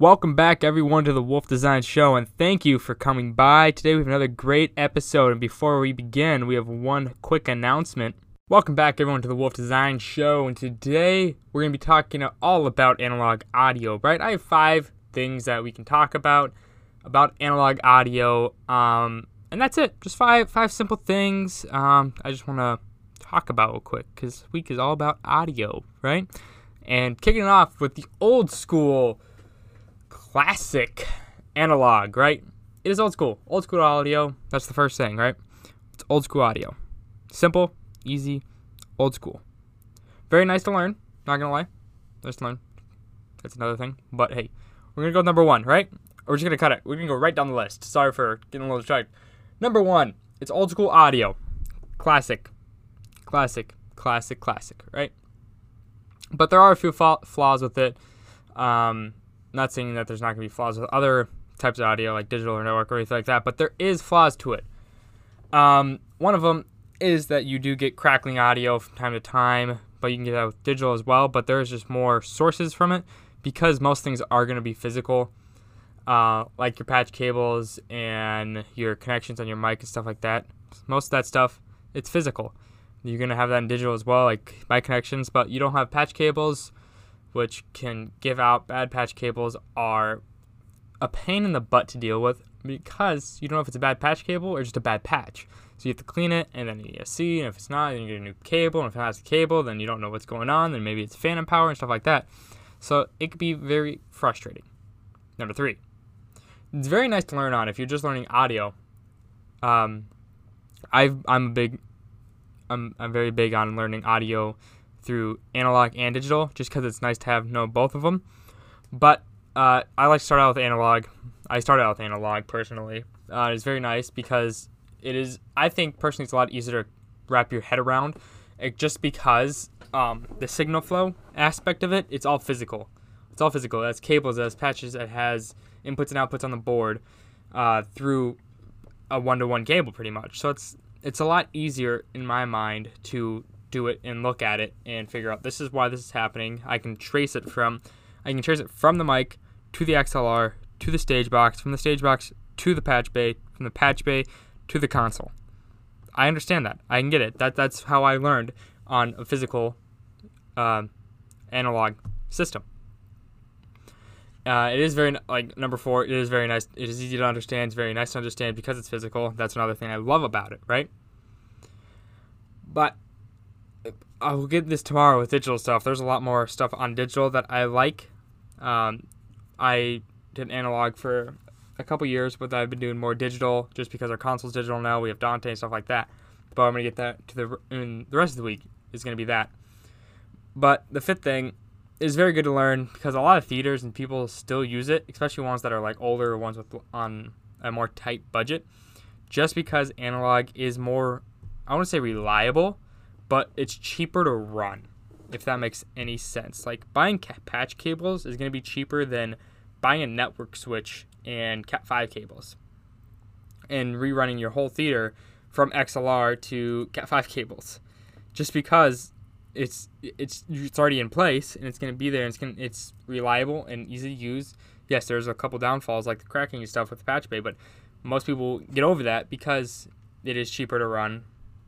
Welcome back, everyone, to the Wolf Design Show, and thank you for coming by. Today we have another great episode, and before we begin, we have one quick announcement. Welcome back, everyone, to the Wolf Design Show, and today we're going to be talking all about analog audio, right? I have five things that we can talk about about analog audio, um, and that's it. Just five five simple things. Um, I just want to talk about real quick because week is all about audio, right? And kicking it off with the old school classic analog, right? It is old school. Old school audio. That's the first thing, right? It's old school audio. Simple, easy, old school. Very nice to learn. Not gonna lie. Nice to learn. That's another thing. But hey, we're gonna go number one, right? We're just gonna cut it. We're gonna go right down the list. Sorry for getting a little distracted. Number one, it's old school audio. Classic. Classic. Classic. Classic. Right? But there are a few flaws with it. Um, not saying that there's not going to be flaws with other types of audio, like digital or network or anything like that, but there is flaws to it. Um, one of them is that you do get crackling audio from time to time, but you can get that with digital as well. But there's just more sources from it because most things are going to be physical, uh, like your patch cables and your connections on your mic and stuff like that. Most of that stuff, it's physical. You're going to have that in digital as well, like my connections, but you don't have patch cables which can give out bad patch cables, are a pain in the butt to deal with because you don't know if it's a bad patch cable or just a bad patch. So you have to clean it and then see, and if it's not, then you get a new cable. And if it has a cable, then you don't know what's going on. Then maybe it's phantom power and stuff like that. So it could be very frustrating. Number three, it's very nice to learn on if you're just learning audio. Um, i I'm a big, I'm, I'm very big on learning audio through analog and digital, just because it's nice to have know both of them. But uh, I like to start out with analog. I started out with analog personally. Uh, it's very nice because it is. I think personally, it's a lot easier to wrap your head around, it, just because um, the signal flow aspect of it. It's all physical. It's all physical. It has cables, it has patches, it has inputs and outputs on the board uh, through a one-to-one cable, pretty much. So it's it's a lot easier in my mind to do it and look at it and figure out this is why this is happening. I can trace it from I can trace it from the mic to the XLR to the stage box, from the stage box to the patch bay, from the patch bay to the console. I understand that. I can get it. That that's how I learned on a physical uh, analog system. Uh, it is very like number four. It is very nice. It is easy to understand. It's very nice to understand because it's physical. That's another thing I love about it, right? But I will get this tomorrow with digital stuff. There's a lot more stuff on digital that I like. Um, I did analog for a couple years, but I've been doing more digital just because our console's digital now. We have Dante and stuff like that. But I'm gonna get that to the in the rest of the week is gonna be that. But the fifth thing is very good to learn because a lot of theaters and people still use it, especially ones that are like older ones with on a more tight budget. Just because analog is more, I want to say reliable but it's cheaper to run, if that makes any sense. Like buying patch cables is going to be cheaper than buying a network switch and Cat5 cables and rerunning your whole theater from XLR to Cat5 cables, just because it's it's it's already in place and it's going to be there and it's going it's reliable and easy to use. Yes, there's a couple downfalls like the cracking and stuff with the patch bay, but most people get over that because it is cheaper to run.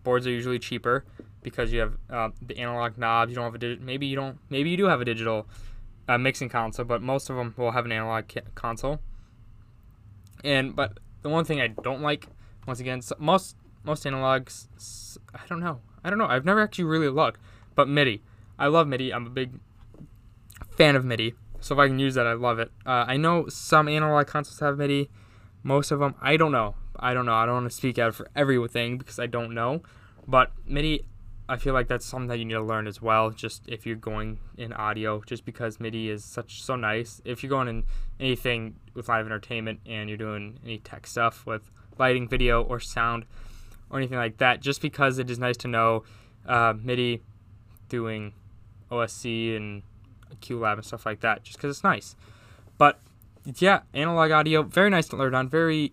Boards are usually cheaper because you have uh, the analog knobs. You don't have a digital. Maybe you don't. Maybe you do have a digital uh, mixing console, but most of them will have an analog console. And but the one thing I don't like, once again, most most analogs, I don't know. I don't know. I've never actually really looked, but MIDI. I love MIDI. I'm a big fan of MIDI. So if I can use that, I love it. Uh, I know some analog consoles have MIDI. Most of them, I don't know. I don't know. I don't want to speak out for everything because I don't know. But MIDI, I feel like that's something that you need to learn as well. Just if you're going in audio, just because MIDI is such so nice. If you're going in anything with live entertainment and you're doing any tech stuff with lighting, video, or sound, or anything like that, just because it is nice to know uh, MIDI doing OSC and QLab and stuff like that, just because it's nice. But yeah, analog audio, very nice to learn on. Very,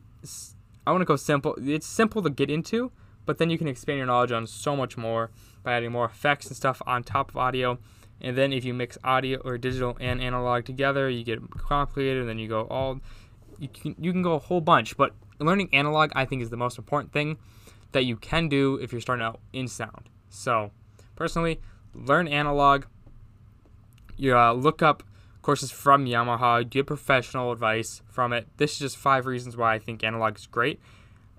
I want to go simple. It's simple to get into, but then you can expand your knowledge on so much more by adding more effects and stuff on top of audio. And then if you mix audio or digital and analog together, you get complicated. And then you go all you can you can go a whole bunch. But learning analog, I think, is the most important thing that you can do if you're starting out in sound. So personally, learn analog. You uh, look up courses from Yamaha, get professional advice from it. This is just five reasons why I think analog is great,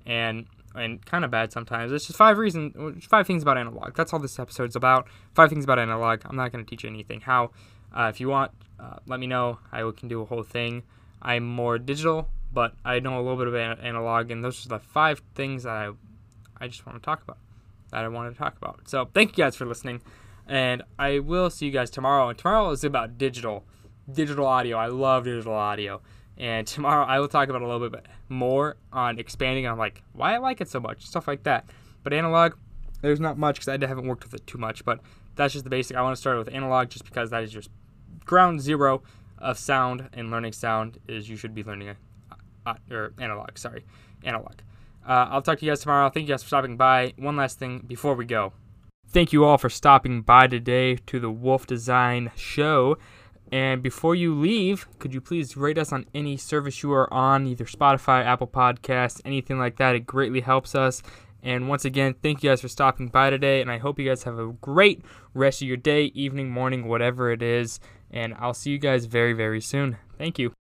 and and kind of bad sometimes. It's just five reasons, five things about analog. That's all this episode's about. Five things about analog. I'm not going to teach you anything. How, uh, if you want, uh, let me know. I can do a whole thing. I'm more digital, but I know a little bit of analog, and those are the five things that I, I just want to talk about. That I wanted to talk about. So thank you guys for listening, and I will see you guys tomorrow. And tomorrow is about digital, digital audio. I love digital audio. And tomorrow I will talk about a little bit more on expanding on like why I like it so much, stuff like that. But analog, there's not much because I haven't worked with it too much. But that's just the basic. I want to start with analog just because that is just ground zero of sound and learning sound is you should be learning uh, or analog. Sorry, analog. Uh, I'll talk to you guys tomorrow. Thank you guys for stopping by. One last thing before we go. Thank you all for stopping by today to the Wolf Design Show. And before you leave, could you please rate us on any service you are on, either Spotify, Apple Podcasts, anything like that? It greatly helps us. And once again, thank you guys for stopping by today. And I hope you guys have a great rest of your day, evening, morning, whatever it is. And I'll see you guys very, very soon. Thank you.